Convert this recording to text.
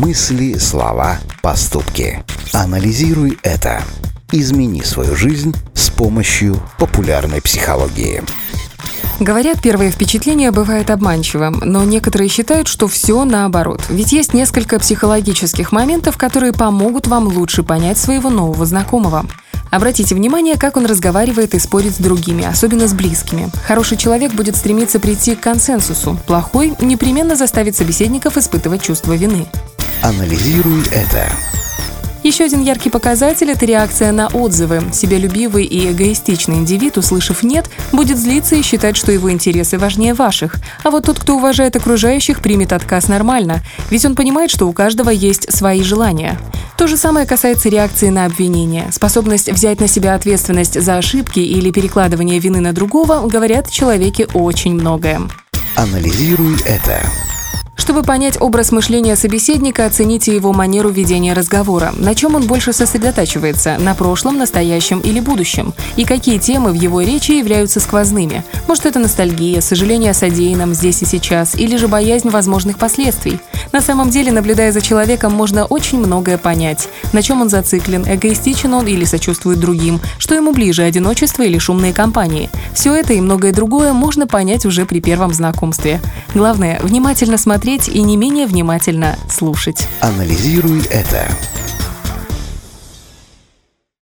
Мысли, слова, поступки. Анализируй это. Измени свою жизнь с помощью популярной психологии. Говорят, первое впечатление бывает обманчивым, но некоторые считают, что все наоборот. Ведь есть несколько психологических моментов, которые помогут вам лучше понять своего нового знакомого. Обратите внимание, как он разговаривает и спорит с другими, особенно с близкими. Хороший человек будет стремиться прийти к консенсусу. Плохой непременно заставит собеседников испытывать чувство вины. Анализируй это. Еще один яркий показатель – это реакция на отзывы. Себялюбивый и эгоистичный индивид, услышав «нет», будет злиться и считать, что его интересы важнее ваших. А вот тот, кто уважает окружающих, примет отказ нормально, ведь он понимает, что у каждого есть свои желания. То же самое касается реакции на обвинение. Способность взять на себя ответственность за ошибки или перекладывание вины на другого говорят человеке очень многое. Анализируй это. Чтобы понять образ мышления собеседника, оцените его манеру ведения разговора. На чем он больше сосредотачивается – на прошлом, настоящем или будущем? И какие темы в его речи являются сквозными? Может, это ностальгия, сожаление о содеянном здесь и сейчас, или же боязнь возможных последствий? На самом деле, наблюдая за человеком, можно очень многое понять. На чем он зациклен, эгоистичен он или сочувствует другим, что ему ближе – одиночество или шумные компании. Все это и многое другое можно понять уже при первом знакомстве. Главное – внимательно смотреть и не менее внимательно слушать. Анализируй это.